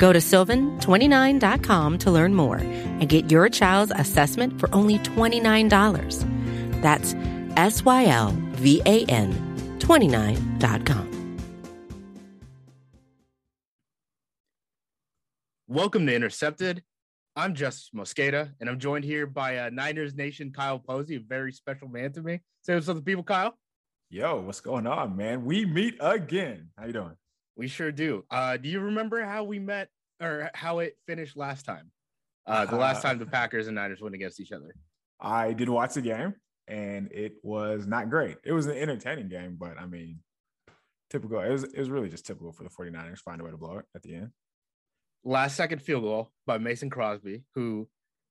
Go to sylvan29.com to learn more and get your child's assessment for only $29. That's S Y L V A N 29.com. Welcome to Intercepted. I'm Justis Mosqueda, and I'm joined here by uh, Niners Nation Kyle Posey, a very special man to me. Say what's up to people, Kyle. Yo, what's going on, man? We meet again. How you doing? We sure do. Uh, do you remember how we met or how it finished last time? Uh, the last time the Packers and Niners went against each other. I did watch the game, and it was not great. It was an entertaining game, but I mean, typical. It was, it was really just typical for the 49ers find a way to blow it at the end. Last second field goal by Mason Crosby, who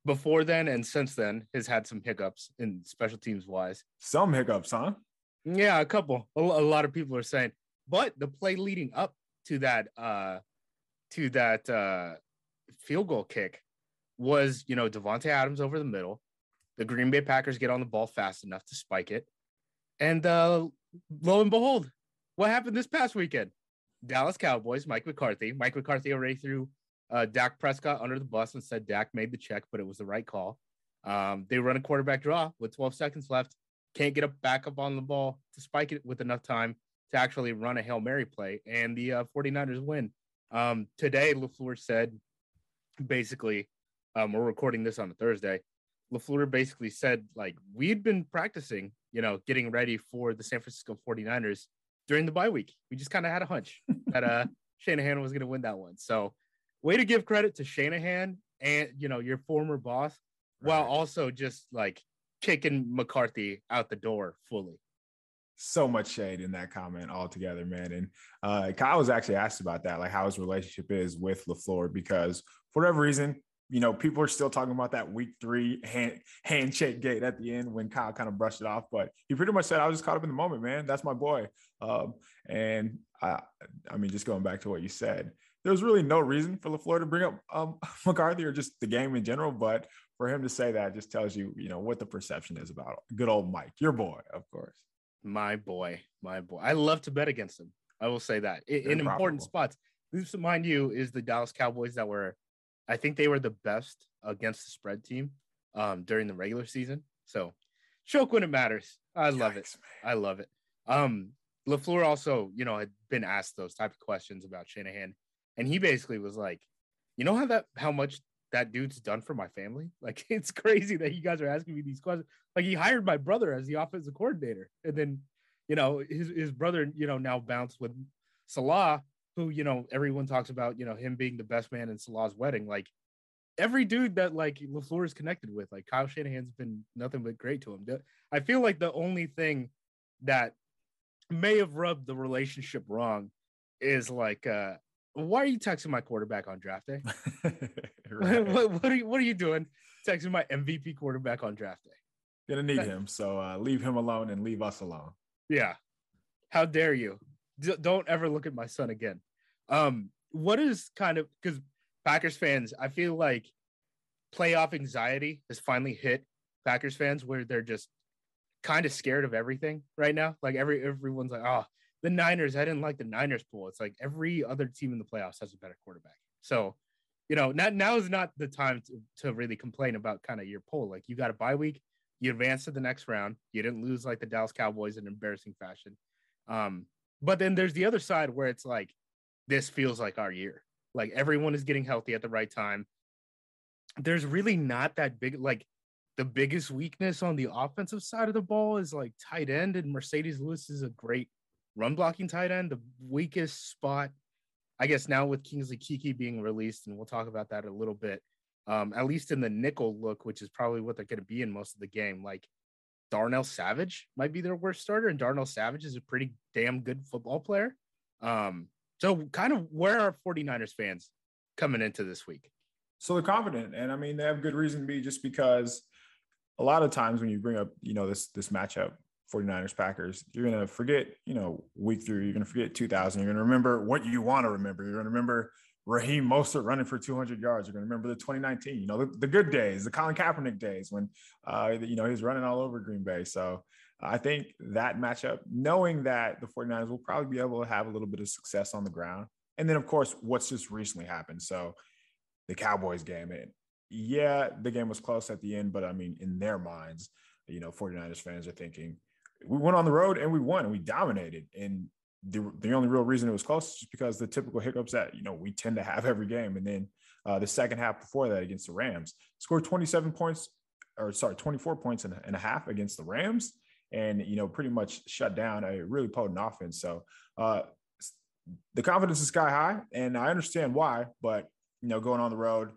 before then and since then has had some hiccups in special teams wise. Some hiccups, huh? Yeah, a couple. A, a lot of people are saying, but the play leading up to that uh to that uh field goal kick was, you know, Davante Adams over the middle. The Green Bay Packers get on the ball fast enough to spike it. And uh lo and behold, what happened this past weekend? Dallas Cowboys, Mike McCarthy. Mike McCarthy already threw uh, Dak Prescott under the bus and said Dak made the check, but it was the right call. Um, they run a quarterback draw with 12 seconds left. Can't get up back up on the ball to spike it with enough time to actually run a Hail Mary play. And the uh, 49ers win. Um, today, LaFleur said basically, um, we're recording this on a Thursday. LaFleur basically said, like, we'd been practicing, you know, getting ready for the San Francisco 49ers during the bye week. We just kind of had a hunch that uh, Shanahan was going to win that one. So, way to give credit to Shanahan and you know your former boss, right. while also just like kicking McCarthy out the door fully. So much shade in that comment altogether, man. And uh, Kyle was actually asked about that, like how his relationship is with LaFleur, because for whatever reason, you know, people are still talking about that week three hand handshake gate at the end when Kyle kind of brushed it off. But he pretty much said, I was just caught up in the moment, man. That's my boy. Um, and I, I mean, just going back to what you said, there's really no reason for LaFleur to bring up um, McCarthy or just the game in general. But for him to say that just tells you, you know, what the perception is about good old Mike, your boy, of course. My boy, my boy. I love to bet against him. I will say that in, important spots. This, mind you, is the Dallas Cowboys that were, I think they were the best against the spread team um, during the regular season. So choke when it matters. I love Yikes, it. Man. I love it. Um, LaFleur also, you know, had been asked those type of questions about Shanahan and he basically was like, you know how that how much that dude's done for my family? Like it's crazy that you guys are asking me these questions. Like he hired my brother as the offensive coordinator, and then you know his his brother you know now bounced with Salah, who you know everyone talks about you know him being the best man in Salah's wedding. Like every dude that like LaFleur is connected with, like Kyle Shanahan's been nothing but great to him. I feel like the only thing that may have rubbed the relationship wrong is like uh why are you texting my quarterback on draft day? what, what, are you What are you doing? Texting my MVP quarterback on draft day. Gonna need him, so uh, leave him alone and leave us alone. Yeah, how dare you? D- don't ever look at my son again. Um, what is kind of because Packers fans, I feel like playoff anxiety has finally hit Packers fans where they're just kind of scared of everything right now. Like every everyone's like, oh, the Niners, I didn't like the Niners pool. It's like every other team in the playoffs has a better quarterback. So, you know, not, now is not the time to, to really complain about kind of your poll. Like you got a bye week, you advance to the next round. You didn't lose like the Dallas Cowboys in embarrassing fashion. Um, but then there's the other side where it's like, this feels like our year. Like everyone is getting healthy at the right time. There's really not that big, like the biggest weakness on the offensive side of the ball is like tight end, and Marcedes Lewis is a great run blocking tight end, the weakest spot, I guess now with Kingsley Keke being released, and we'll talk about that a little bit. Um, at least in the nickel look, which is probably what they're going to be in most of the game. Like Darnell Savage might be their worst starter, and Darnell Savage is a pretty damn good football player. Um, so kind of where are 49ers fans coming into this week? So they're confident, and I mean they have good reason to be just because a lot of times when you bring up you know this this matchup 49ers Packers, you're going to forget, you know, week three, you're going to forget 2000. You're going to remember what you want to remember. You're going to remember Raheem Mostert running for 200 yards. You're going to remember the 2019, you know, the, the good days, the Colin Kaepernick days when, uh, you know, he's running all over Green Bay. So I think that matchup, knowing that the 49ers will probably be able to have a little bit of success on the ground. And then, of course, what's just recently happened. So the Cowboys game, and yeah, the game was close at the end, but I mean, in their minds, you know, 49ers fans are thinking, we went on the road and we won and we dominated. And the, the only real reason it was close is just because the typical hiccups that, you know, we tend to have every game. And then uh, the second half before that against the Rams, scored 27 points, or sorry, 24 points and, and a half against the Rams. And, you know, pretty much shut down a really potent offense. So uh, the confidence is sky high. And I understand why, but, you know, going on the road,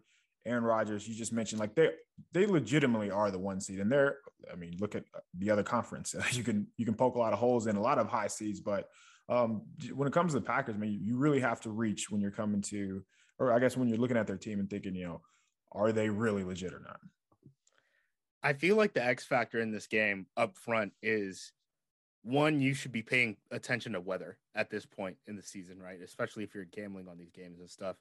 Aaron Rodgers, you just mentioned like they they legitimately are the one seed, and they're I mean look at the other conference. you can you can poke a lot of holes in a lot of high seeds, but um, when it comes to the Packers, I mean you really have to reach when you're coming to, or I guess when you're looking at their team and thinking, you know, are they really legit or not? I feel like the X factor in this game up front is one, you should be paying attention to weather at this point in the season, right? Especially if you're gambling on these games and stuff.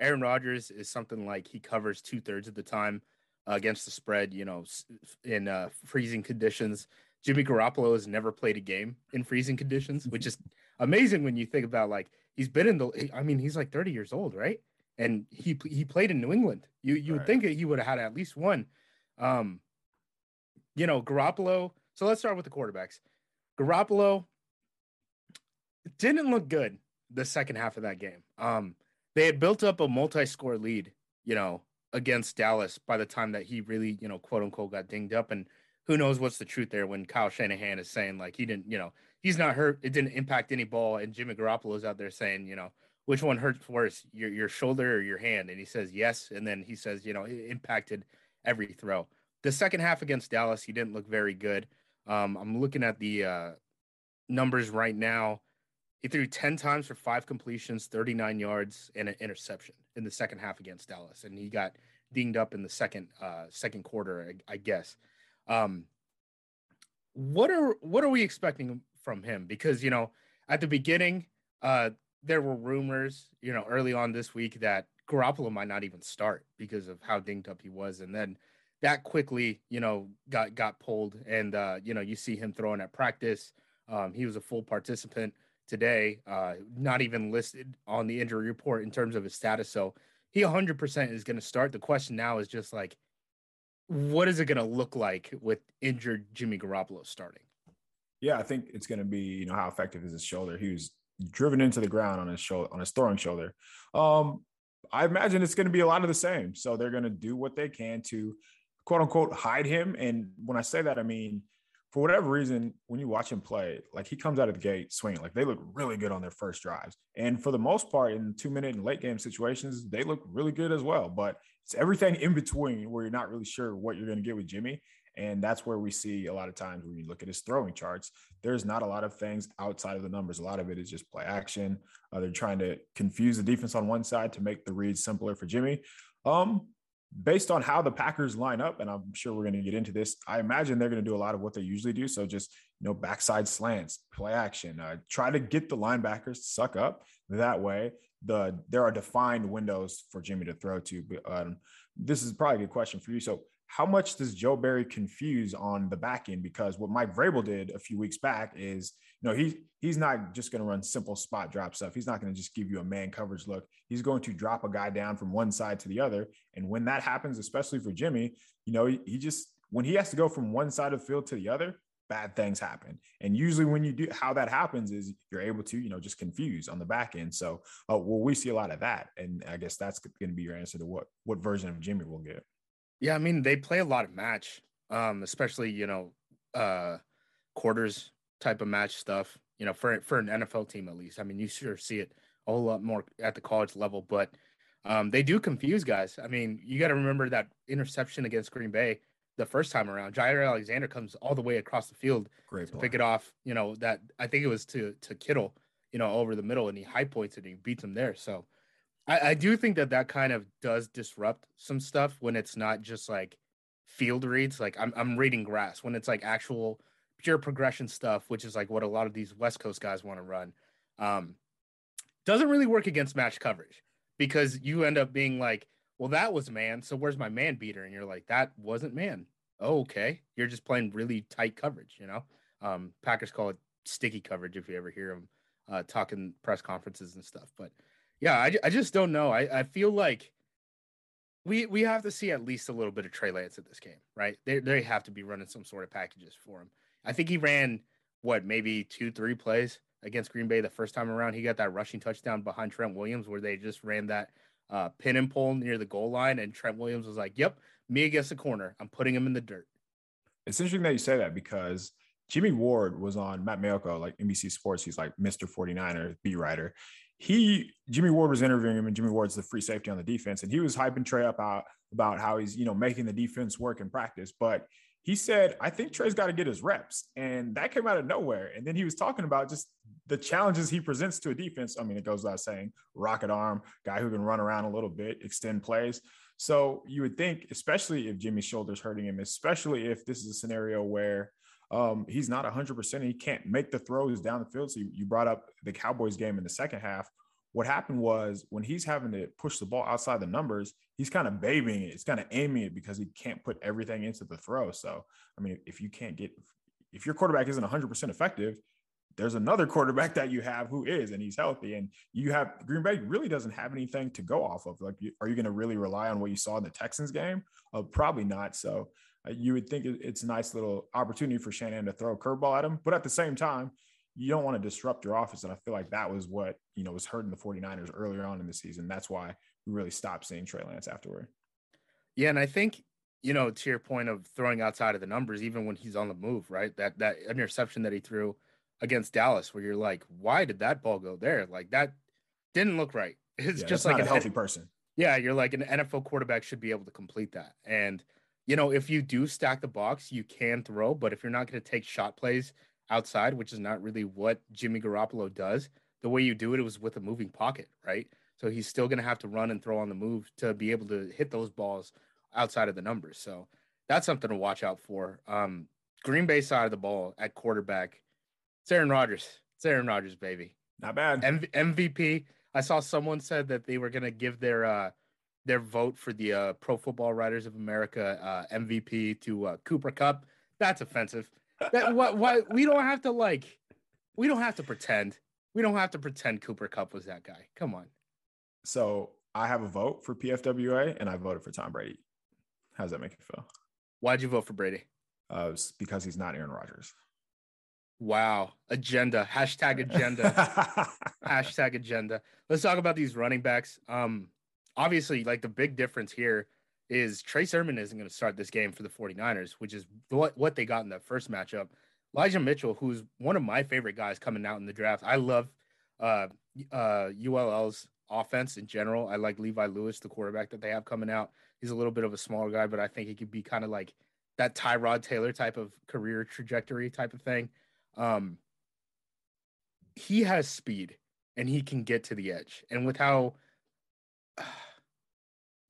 Aaron Rodgers is something like he covers two thirds of the time uh, against the spread, you know, in uh, freezing conditions. Jimmy Garoppolo has never played a game in freezing conditions, which is amazing when you think about like he's been in the. I mean, he's like 30 years old, right? And he he played in New England. You you right. would think he would have had at least one. Um, you know, Garoppolo. So let's start with the quarterbacks. Garoppolo didn't look good the second half of that game. Um, they had built up a multi-score lead, you know, against Dallas by the time that he really, you know, quote unquote got dinged up. And who knows what's the truth there when Kyle Shanahan is saying like he didn't, you know, he's not hurt. It didn't impact any ball. And Jimmy Garoppolo's out there saying, you know, which one hurts worse, your your shoulder or your hand? And he says yes. And then he says, you know, it impacted every throw. The second half against Dallas, he didn't look very good. Um, I'm looking at the uh, numbers right now. He threw 10 times for five completions, 39 yards, and an interception in the second half against Dallas. And he got dinged up in the second uh, second quarter, I, I guess. Um, what are what are we expecting from him? Because you know, at the beginning, uh, there were rumors, you know, early on this week that Garoppolo might not even start because of how dinged up he was, and then that quickly, you know, got got pulled, and uh, you know, you see him throwing at practice. Um, he was a full participant today, uh, not even listed on the injury report in terms of his status. So he 100% is going to start. The question now is just like, what is it going to look like with injured Jimmy Garoppolo starting? Yeah, I think it's going to be, you know, how effective is his shoulder? He was driven into the ground on his shoulder, on his throwing shoulder. Um, I imagine it's going to be a lot of the same. So they're going to do what they can to quote unquote hide him. And when I say that, I mean, for whatever reason, when you watch him play, like he comes out of the gate swinging, like they look really good on their first drives. And for the most part, in two minute and late game situations, they look really good as well. But it's everything in between where you're not really sure what you're going to get with Jimmy. And that's where we see a lot of times when you look at his throwing charts, there's not a lot of things outside of the numbers. A lot of it is just play action. Uh, they're trying to confuse the defense on one side to make the reads simpler for Jimmy. Um, based on how the Packers line up, and I'm sure we're going to get into this, I imagine they're going to do a lot of what they usually do. So just you know, backside slants, play action, uh, try to get the linebackers to suck up. That way, the there are defined windows for Jimmy to throw to. Um, this is probably a good question for you. So how much does Joe Barry confuse on the back end? Because what Mike Vrabel did a few weeks back is, you know, he he's not just going to run simple spot drop stuff. He's not going to just give you a man coverage look. He's going to drop a guy down from one side to the other. And when that happens, especially for Jimmy, you know, he, he just when he has to go from one side of the field to the other, bad things happen. And usually when you do how that happens is you're able to, you know, just confuse on the back end. So uh, well, we see a lot of that. And I guess that's going to be your answer to what what version of Jimmy we'll get. Yeah, I mean they play a lot of match, um, especially you know uh, quarters type of match stuff. You know, for for an NFL team at least. I mean, you sure see it a whole lot more at the college level, but um, they do confuse guys. I mean, you got to remember that interception against Green Bay the first time around. Jaire Alexander comes all the way across the field Great to pick it off. You know that I think it was to to Kittle. You know, over the middle, and he high points it and he beats him there. So I, I do think that that kind of does disrupt some stuff when it's not just like field reads. Like I'm I'm reading grass when it's like actual pure progression stuff, which is like what a lot of these West Coast guys want to run. Um, doesn't really work against match coverage because you end up being like, well, that was man. So where's my man beater? And you're like, that wasn't man. Oh, okay. You're just playing really tight coverage, you know? Um, Packers call it sticky coverage if you ever hear them uh, talking press conferences and stuff. But yeah, I, I just don't know. I, I feel like we we have to see at least a little bit of Trey Lance at this game, right? They they have to be running some sort of packages for him. I think he ran what maybe two three plays against Green Bay the first time around. He got that rushing touchdown behind Trent Williams where they just ran that uh, pin and pull near the goal line, and Trent Williams was like, "Yep, me against the corner. I'm putting him in the dirt." It's interesting that you say that because Jimmy Ward was on Matt Maiocco, like NBC Sports. He's like Mr. 49er B writer. He Jimmy Ward was interviewing him, and Jimmy Ward's the free safety on the defense, and he was hyping Trey up out about how he's you know making the defense work in practice. But he said, I think Trey's got to get his reps. And that came out of nowhere. And then he was talking about just the challenges he presents to a defense. I mean, it goes without saying, rocket arm, guy who can run around a little bit, extend plays. So you would think, especially if Jimmy's shoulder's hurting him, especially if this is a scenario where um, he's not 100% and he can't make the throws down the field. So you, you brought up the Cowboys game in the second half. What happened was when he's having to push the ball outside the numbers, he's kind of babying it. He's kind of aiming it because he can't put everything into the throw. So, I mean, if you can't get, if your quarterback isn't 100% effective, there's another quarterback that you have who is, and he's healthy. And you have Green Bay really doesn't have anything to go off of. Like, are you going to really rely on what you saw in the Texans game? Uh, probably not. So, uh, you would think it's a nice little opportunity for Shanahan to throw a curveball at him. But at the same time, you don't want to disrupt your offense. And I feel like that was what, you know, was hurting the 49ers earlier on in the season. That's why we really stopped seeing Trey Lance afterward. Yeah. And I think, you know, to your point of throwing outside of the numbers, even when he's on the move, right? That that interception that he threw against Dallas, where you're like, why did that ball go there? Like that didn't look right. It's yeah, just like a healthy person. Yeah, you're like an NFL quarterback should be able to complete that. And you know, if you do stack the box, you can throw, but if you're not going to take shot plays outside, which is not really what Jimmy Garoppolo does, the way you do it, it was with a moving pocket, right? So he's still going to have to run and throw on the move to be able to hit those balls outside of the numbers. So that's something to watch out for. Um, Green Bay side of the ball at quarterback it's Aaron Rodgers. It's Aaron Rodgers, baby. Not bad. M- MVP. I saw someone said that they were gonna give their uh their vote for the uh, Pro Football Writers of America uh, MVP to uh, Cooper Kupp. That's offensive. That what what we don't have to like. We don't have to pretend. We don't have to pretend Cooper Kupp was that guy. Come on. So I have a vote for PFWA, and I voted for Tom Brady. How does that make you feel? Why'd you vote for Brady? Uh, because he's not Aaron Rodgers. Wow. Agenda. Hashtag agenda. Hashtag agenda. Let's talk about these running backs. Um, obviously, like the big difference here is Trey Sermon isn't going to start this game for the 49ers, which is what, what they got in that first matchup. Elijah Mitchell, who's one of my favorite guys coming out in the draft. I love uh, uh, ULL's offense in general. I like Levi Lewis, the quarterback that they have coming out. He's a little bit of a smaller guy, but I think he could be kind of like that Tyrod Taylor type of career trajectory type of thing. Um, he has speed and he can get to the edge. And with how uh,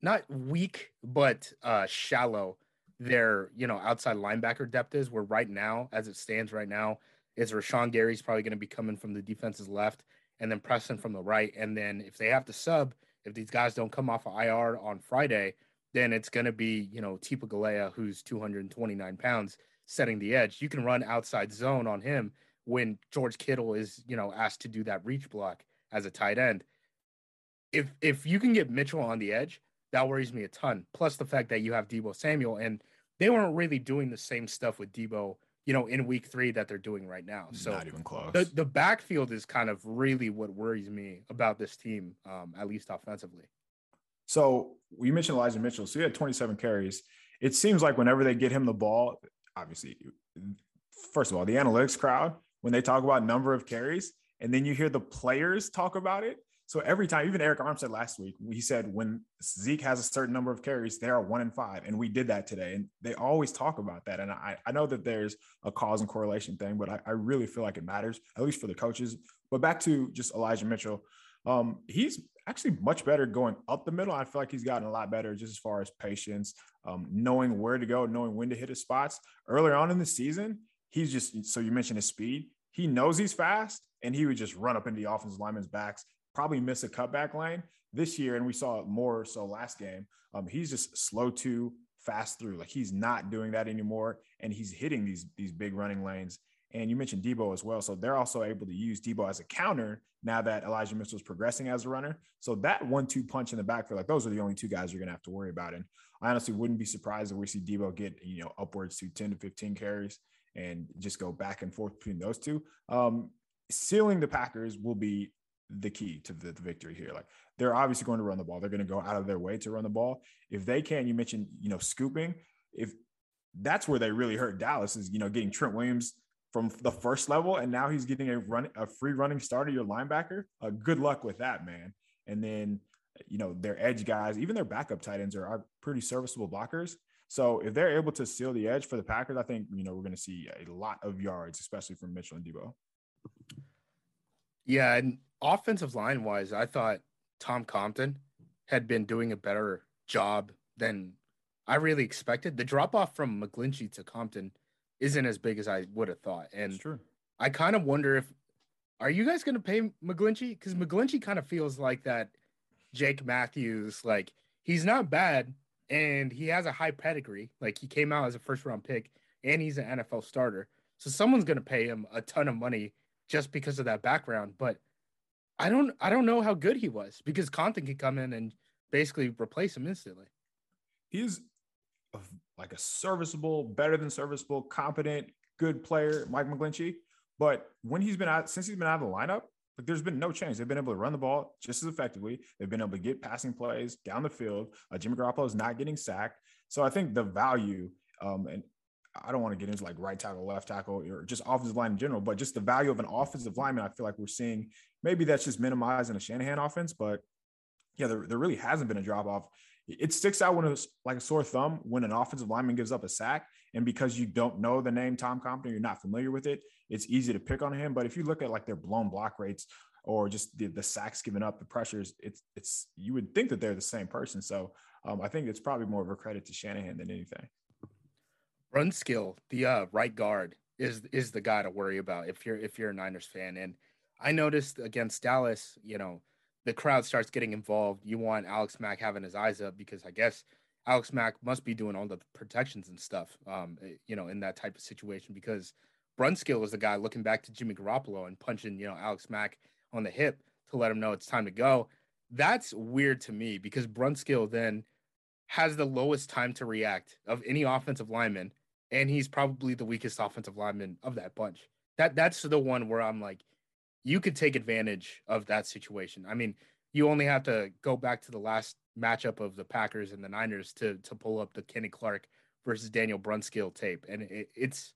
not weak but uh, shallow their you know outside linebacker depth is, where right now, as it stands right now, is Rashan Gary's probably going to be coming from the defense's left, and then Preston from the right. And then if they have to sub, if these guys don't come off of IR on Friday, then it's going to be you know Tipa Galeai, who's 229 pounds, setting the edge. You can run outside zone on him when George Kittle is, you know, asked to do that reach block as a tight end. If if you can get Mitchell on the edge, that worries me a ton. Plus the fact that you have Deebo Samuel and they weren't really doing the same stuff with Deebo, you know, in week three that they're doing right now. So not even close. The the backfield is kind of really what worries me about this team, um, at least offensively. So you mentioned Elijah Mitchell. So he had 27 carries. It seems like whenever they get him the ball, obviously, first of all, the analytics crowd, when they talk about number of carries, and then you hear the players talk about it. So every time, even Arik Armstead last week, he said when Zeke has a certain number of carries, they are one in five. And we did that today. And they always talk about that. And I, I know that there's a cause and correlation thing, but I, I really feel like it matters, at least for the coaches. But back to just Elijah Mitchell. Um, he's actually much better going up the middle. I feel like he's gotten a lot better just as far as patience, um, knowing where to go, knowing when to hit his spots. Earlier on in the season, he's just so you mentioned his speed. He knows he's fast, and he would just run up into the offensive linemen's backs, probably miss a cutback lane. This year, and we saw it more so last game. Um, he's just slow to fast through. Like he's not doing that anymore, and he's hitting these these big running lanes. And you mentioned Deebo as well. So they're also able to use Deebo as a counter now that Elijah Mitchell is progressing as a runner. So that one two punch in the backfield, like those are the only two guys you're going to have to worry about. And I honestly wouldn't be surprised if we see Deebo get, you know, upwards to 10 to 15 carries and just go back and forth between those two. Um, sealing the Packers will be the key to the, the, victory here. Like they're obviously going to run the ball. They're going to go out of their way to run the ball. If they can, you mentioned, you know, scooping. If that's where they really hurt Dallas is, you know, getting Trent Williams from the first level, and now he's getting a run a free running starter, your linebacker. Uh, good luck with that, man. And then, you know, their edge guys, even their backup tight ends are, are pretty serviceable blockers. So if they're able to seal the edge for the Packers, I think you know we're going to see a lot of yards, especially from Mitchell and Deebo. Yeah, and offensive line wise, I thought Tom Compton had been doing a better job than I really expected. The drop off from McGlinchey to Compton isn't as big as I would have thought. And true. I kind of wonder if are you guys going to pay McGlinchey? Because McGlinchey kind of feels like that Jake Matthews. Like he's not bad, and he has a high pedigree. Like he came out as a first round pick, and he's an NFL starter. So someone's going to pay him a ton of money just because of that background. But I don't, I don't know how good he was because Compton could come in and basically replace him instantly. He's like a serviceable, better than serviceable, competent, good player, Mike McGlinchey. But when he's been out, since he's been out of the lineup, like there's been no change. They've been able to run the ball just as effectively. They've been able to get passing plays down the field. Uh, Jimmy Garoppolo is not getting sacked. So I think the value, um, and I don't want to get into like right tackle, left tackle, or just offensive line in general, but just the value of an offensive lineman, I feel like we're seeing maybe that's just minimized in a Shanahan offense, but yeah, there, there really hasn't been a drop off it sticks out when it's like a sore thumb when an offensive lineman gives up a sack. And because you don't know the name Tom Compton, you're not familiar with it, it's easy to pick on him. But if you look at like their blown block rates or just the, the sacks given up, the pressures, it's it's you would think that they're the same person. So um, I think it's probably more of a credit to Shanahan than anything. Brunskill, the uh, right guard, is is the guy to worry about if you're if you're a Niners fan. And I noticed against Dallas, you know, the crowd starts getting involved, you want Alex Mack having his eyes up because I guess Alex Mack must be doing all the protections and stuff, um, eh, you know, in that type of situation because Brunskill was the guy looking back to Jimmy Garoppolo and punching, you know, Alex Mack on the hip to let him know it's time to go. That's weird to me because Brunskill then has the lowest time to react of any offensive lineman, and he's probably the weakest offensive lineman of that bunch. That that's the one where I'm like, you could take advantage of that situation. I mean, you only have to go back to the last matchup of the Packers and the Niners to to pull up the Kenny Clark versus Daniel Brunskill tape, and it, it's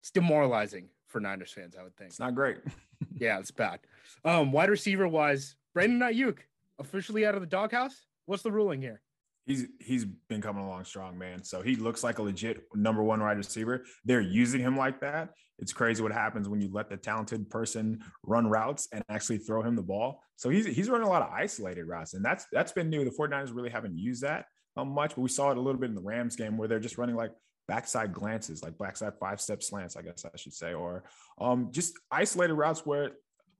it's demoralizing for Niners fans. I would think it's not great. yeah, it's bad. Um, wide receiver wise, Brandon Aiyuk officially out of the doghouse. What's the ruling here? He's he's been coming along strong, man. So he looks like a legit number one wide receiver. They're using him like that. It's crazy what happens when you let the talented person run routes and actually throw him the ball. So he's he's running a lot of isolated routes, and that's that's been new. The 49ers really haven't used that um, much, but we saw it a little bit in the Rams game where they're just running like backside glances, like backside five step slants, I guess I should say, or um, just isolated routes where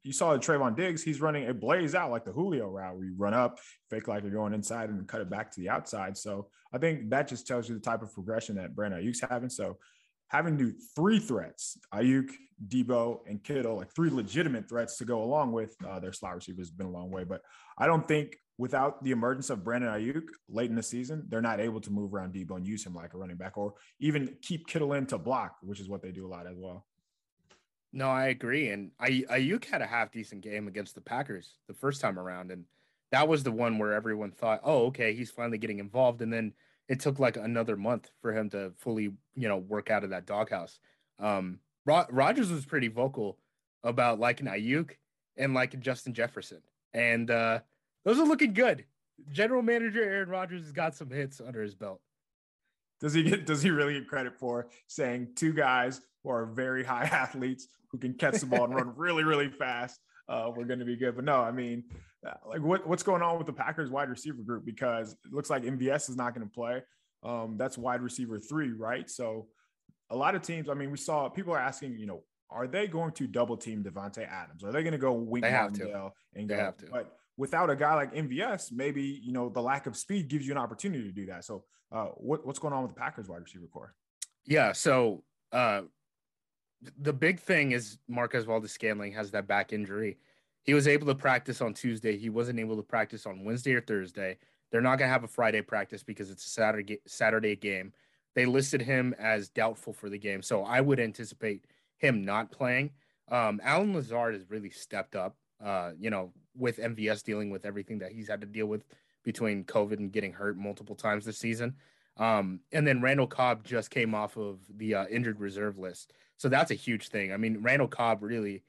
you saw the Trevon Diggs, he's running a blaze out like the Julio route where you run up, fake like you're going inside and cut it back to the outside. So I think that just tells you the type of progression that Brandon Aiyuk's having. So having to three threats, Aiyuk, Deebo, and Kittle, like three legitimate threats to go along with uh, their slot receivers has been a long way. But I don't think without the emergence of Brandon Aiyuk late in the season, they're not able to move around Deebo and use him like a running back or even keep Kittle in to block, which is what they do a lot as well. No, I agree. And Aiyuk had a half decent game against the Packers the first time around. And that was the one where everyone thought, oh, okay, he's finally getting involved. And then it took like another month for him to fully, you know, work out of that doghouse. Um, Ro- Rodgers was pretty vocal about liking Aiyuk and liking Justin Jefferson. And uh, those are looking good. General manager Aaron Rodgers has got some hits under his belt. Does he get does he really get credit for saying two guys who are very high athletes who can catch the ball and run really, really fast. Uh, we're going to be good. But no, I mean, like what, what's going on with the Packers wide receiver group because it looks like MVS is not going to play. Um, that's wide receiver three, right? So a lot of teams, I mean, we saw people are asking, you know, are they going to double team Davante Adams? Are they going to go Wink They have Martindale and They go? have to. But without a guy like MVS, maybe you know the lack of speed gives you an opportunity to do that. So, uh, what, what's going on with the Packers wide receiver core? Yeah. So uh, the big thing is Marquez Valdes-Scantling has that back injury. He was able to practice on Tuesday. He wasn't able to practice on Wednesday or Thursday. They're not going to have a Friday practice because it's a Saturday Saturday game. They listed him as doubtful for the game, so I would anticipate him not playing. Um, Allen Lazard has really stepped up. Uh, you know, with MVS dealing with everything that he's had to deal with between COVID and getting hurt multiple times this season. Um, and then Randall Cobb just came off of the uh, injured reserve list. So that's a huge thing. I mean, Randall Cobb really,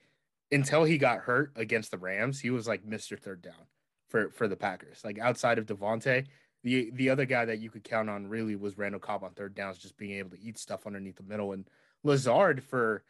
until he got hurt against the Rams, he was like Mr. Third Down for, for the Packers. Like outside of Davante, the, the other guy that you could count on really was Randall Cobb on third downs, just being able to eat stuff underneath the middle. And Lazard, for,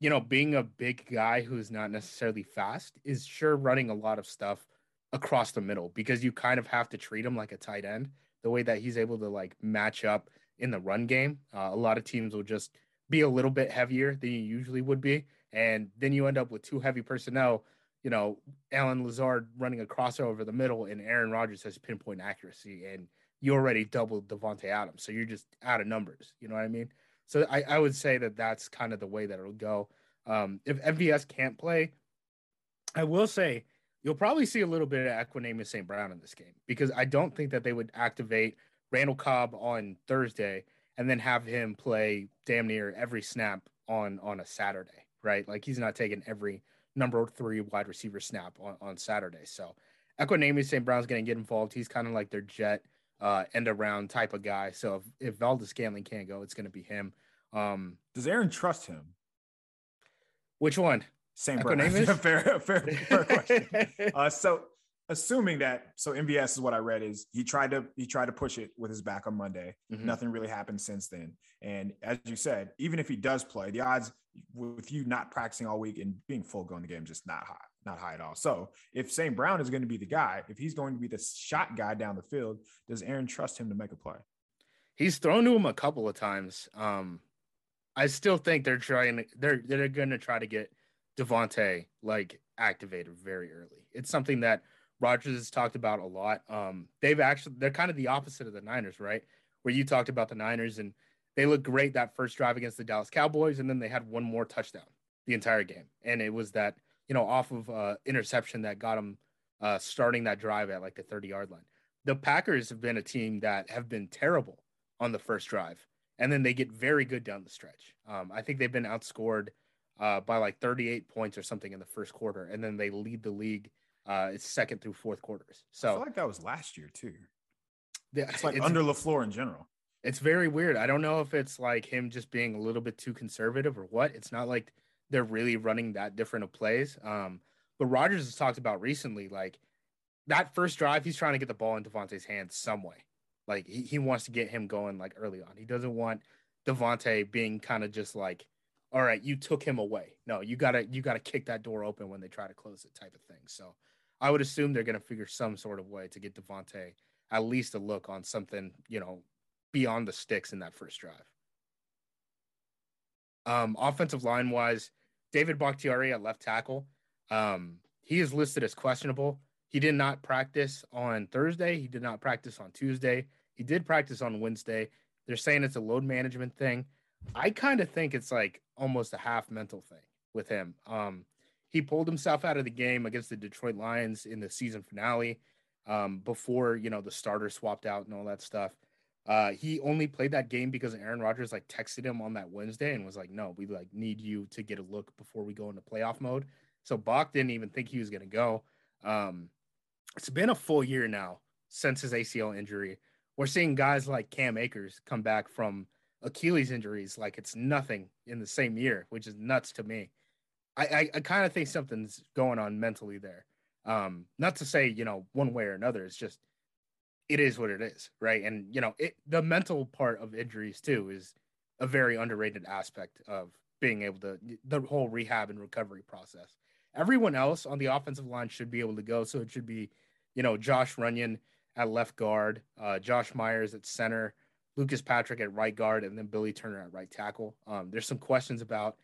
you know, being a big guy who's not necessarily fast, is sure running a lot of stuff across the middle because you kind of have to treat him like a tight end the way that he's able to like match up in the run game. Uh, a lot of teams will just be a little bit heavier than you usually would be, and then you end up with two heavy personnel. You know, Allen Lazard running a crossover over the middle, and Aaron Rodgers has pinpoint accuracy, and you already doubled Davante Adams, so you're just out of numbers. You know what I mean? So I, I would say that that's kind of the way that it'll go. Um, if MVS can't play, I will say you'll probably see a little bit of Equanimeous St. Brown in this game because I don't think that they would activate Randall Cobb on Thursday and then have him play damn near every snap on on a Saturday, right? Like he's not taking every number three wide receiver snap on, on Saturday. So Equanimeous St. Brown's going to get involved. He's kind of like their jet uh, end around type of guy. So if, if Valdes-Scantling can't go, it's going to be him. Um, Does Aaron trust him? which one? Same Brown. Equanimeous? fair, fair, fair question. Uh, so assuming that so MVS is what I read is he tried to he tried to push it with his back on Monday. Mhm. Nothing really happened since then. And as you said, even if he does play, the odds with you not practicing all week and being full going the game just not high, not high at all. So if St. Brown is going to be the guy, if he's going to be the shot guy down the field, does Aaron trust him to make a play? He's thrown to him a couple of times. Um, I still think they're trying. They're they're going to try to get Davante like activated very early. It's something that Rodgers has talked about a lot. Um, they've actually they're kind of the opposite of the Niners, right? Where you talked about the Niners and they looked great that first drive against the Dallas Cowboys, and then they had one more touchdown the entire game, and it was that you know off of uh, interception that got them uh, starting that drive at like the thirty yard line. The Packers have been a team that have been terrible on the first drive, and then they get very good down the stretch. Um, I think they've been outscored uh, by like 38 points or something in the first quarter, and then they lead the league uh, it's second through fourth quarters. So I feel like that was last year too. the- It's like under LaFleur in general. it's very weird. I don't know if it's like him just being a little bit too conservative or what. It's not like they're really running that different of plays. Um, but Rodgers has talked about recently, like that first drive, he's trying to get the ball in Davante's hands some way. Like he, he wants to get him going like early on. He doesn't want Davante being kind of just like, all right, you took him away. No, you gotta you gotta kick that door open when they try to close it type of thing. So I would assume they're gonna figure some sort of way to get Davante at least a look on something, you know, beyond the sticks in that first drive. Um, offensive line wise, David Bakhtiari at left tackle. Um, he is listed as questionable. He did not practice on Thursday. He did not practice on Tuesday. He did practice on Wednesday. They're saying it's a load management thing. I kind of think it's like almost a half mental thing with him. Um, he pulled himself out of the game against the Detroit Lions in the season finale um, before you know the starter swapped out and all that stuff. Uh, he only played that game because Aaron Rodgers like texted him on that Wednesday and was like, "No, we like need you to get a look before we go into playoff mode." So Bach didn't even think he was going to go. Um, it's been a full year now since his ACL injury. We're seeing guys like Cam Akers come back from Achilles injuries like it's nothing in the same year, which is nuts to me. I I, I kind of think something's going on mentally there. Um, not to say you know one way or another. It's just it is what it is, right? And you know, it the mental part of injuries too is a very underrated aspect of being able to the whole rehab and recovery process. Everyone else on the offensive line should be able to go. So it should be, you know, Josh Runyan at left guard, uh, Josh Myers at center, Lucas Patrick at right guard, and then Billy Turner at right tackle. Um, there's some questions about,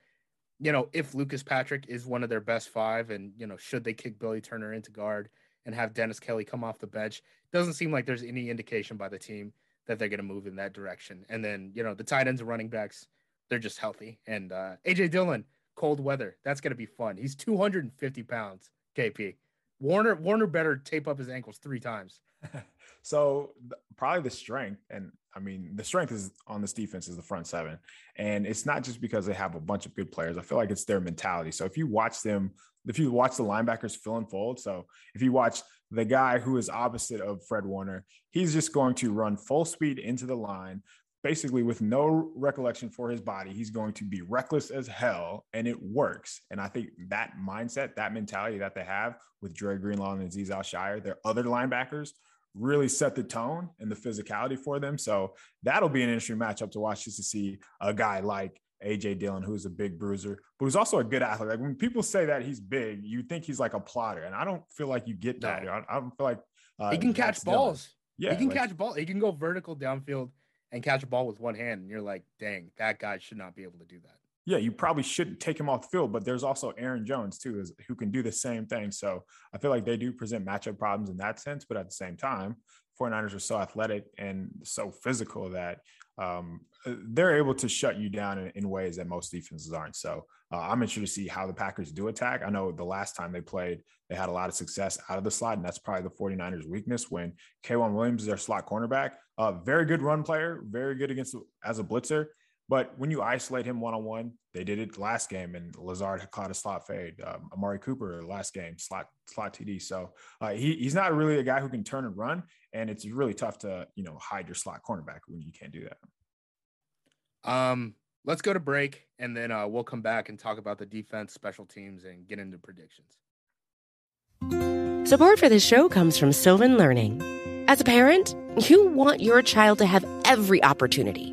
you know, if Lucas Patrick is one of their best five, and you know, should they kick Billy Turner into guard and have Dennis Kelly come off the bench? Doesn't seem like there's any indication by the team that they're going to move in that direction. And then, you know, the tight ends and running backs, they're just healthy. And uh, AJ Dillon, cold weather, that's going to be fun. He's 250 pounds, KP. Warner Warner better tape up his ankles three times. so probably the strength, and I mean the strength is on this defense is the front seven, and it's not just because they have a bunch of good players. I feel like it's their mentality. So if you watch them, if you watch the linebackers fill and fold, so if you watch the guy who is opposite of Fred Warner, he's just going to run full speed into the line, basically with no recollection for his body. He's going to be reckless as hell, and it works. And I think that mindset, that mentality that they have with Dre Greenlaw and Azeez Al-Shaair, their other linebackers, really set the tone and the physicality for them. So that'll be an interesting matchup to watch just to see a guy like AJ Dillon, who's a big bruiser, but who's also a good athlete. Like when people say that he's big, you think he's like a plotter, and I don't feel like you get that. I, I, don't feel like uh, he can catch balls. Dillon. Yeah, he can like, catch ball. He can go vertical downfield and catch a ball with one hand, and you're like, dang, that guy should not be able to do that. Yeah, you probably shouldn't take him off the field, but there's also Aaron Jones too, who can do the same thing. So I feel like they do present matchup problems in that sense, but at the same time, 49ers are so athletic and so physical that um, uh, they're able to shut you down in, in ways that most defenses aren't. So uh, I'm interested to see how the Packers do attack. I know the last time they played, they had a lot of success out of the slot, and that's probably the 49ers' weakness when K'Waun Williams is their slot cornerback. Uh, very good run player, very good against as a blitzer. But when you isolate him one on one, they did it last game, and Lazard had caught a slot fade. Um, Amari Cooper last game slot slot TD. So uh, he, he's not really a guy who can turn and run, and it's really tough to you know hide your slot cornerback when you can't do that. Um, let's go to break, and then uh, we'll come back and talk about the defense, special teams, and get into predictions. Support for this show comes from Sylvan Learning. As a parent, you want your child to have every opportunity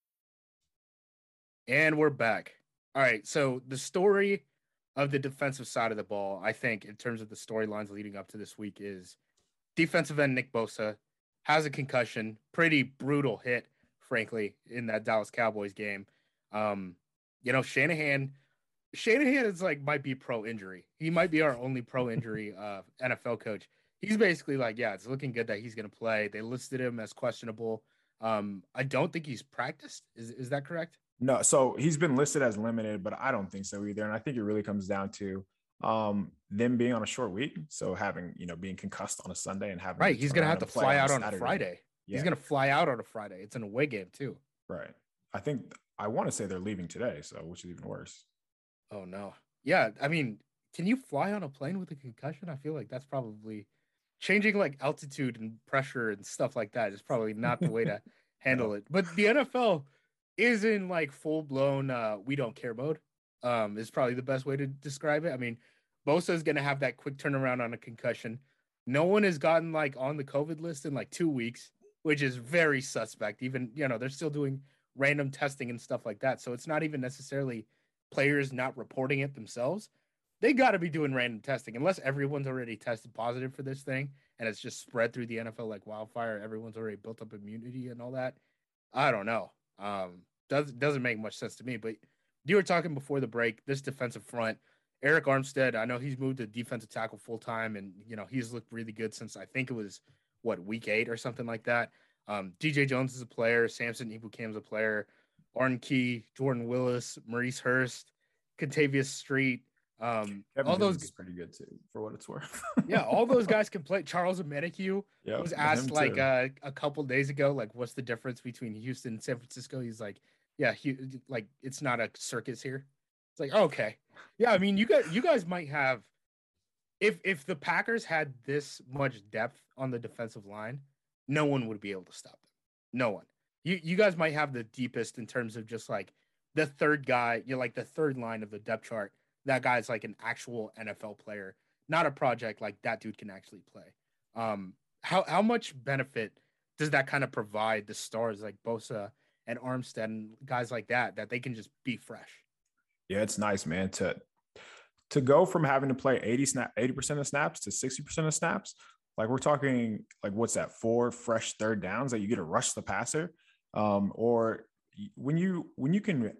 And we're back. All right. So the story of the defensive side of the ball, I think, in terms of the storylines leading up to this week, is defensive end Nick Bosa has a concussion, pretty brutal hit, frankly, in that Dallas Cowboys game. Um, you know, Shanahan, Shanahan is like might be pro injury. He might be our only pro injury uh, NFL coach. He's basically like, yeah, it's looking good that he's going to play. They listed him as questionable. Um, I don't think he's practiced. Is is that correct? No, so he's been listed as limited, but I don't think so either. And I think it really comes down to um, them being on a short week. So having, you know, being concussed on a Sunday and having right, he's gonna have to fly out on, on a Friday. Yeah. He's gonna fly out on a Friday. It's an away game too. Right. I think I want to say they're leaving today, so which is even worse. Oh no. Yeah, I mean, can you fly on a plane with a concussion? I feel like that's probably changing like altitude and pressure and stuff like that is probably not the way to handle it. But the NFL is in like full blown uh we don't care mode. Um, is probably the best way to describe it. I mean, Bosa is gonna have that quick turnaround on a concussion. No one has gotten like on the COVID list in like two weeks, which is very suspect. Even you know they're still doing random testing and stuff like that. So it's not even necessarily players not reporting it themselves. They got to be doing random testing unless everyone's already tested positive for this thing and it's just spread through the NFL like wildfire. Everyone's already built up immunity and all that. I don't know. Um, does doesn't make much sense to me. But you were talking before the break. This defensive front, Arik Armstead. I know he's moved to defensive tackle full time, and you know he's looked really good since I think it was what week eight or something like that. Um, DJ Jones is a player. Samson Ebukam is a player. Arden Key, Jordan Willis, Maurice Hurst, Kentavius Street. Um, Kevin all those is pretty good too, for what it's worth. yeah, all those guys can play. Charles Omenihu yep, was asked like uh, a couple days ago, like, what's the difference between Houston and San Francisco? He's like, yeah, he, like it's not a circus here. It's like okay, yeah. I mean, you guys, you guys might have if if the Packers had this much depth on the defensive line, no one would be able to stop them. No one. You you guys might have the deepest in terms of just like the third guy, You're like the third line of the depth chart that guy's like an actual NFL player, not a project like that dude can actually play. Um, how how much benefit does that kind of provide the stars like Bosa and Armstead and guys like that that they can just be fresh? Yeah, it's nice, man. To to go from having to play 80 snap 80% of snaps to 60% of snaps, like we're talking like what's that, four fresh third downs that you get to rush the passer. Um, or when you when you can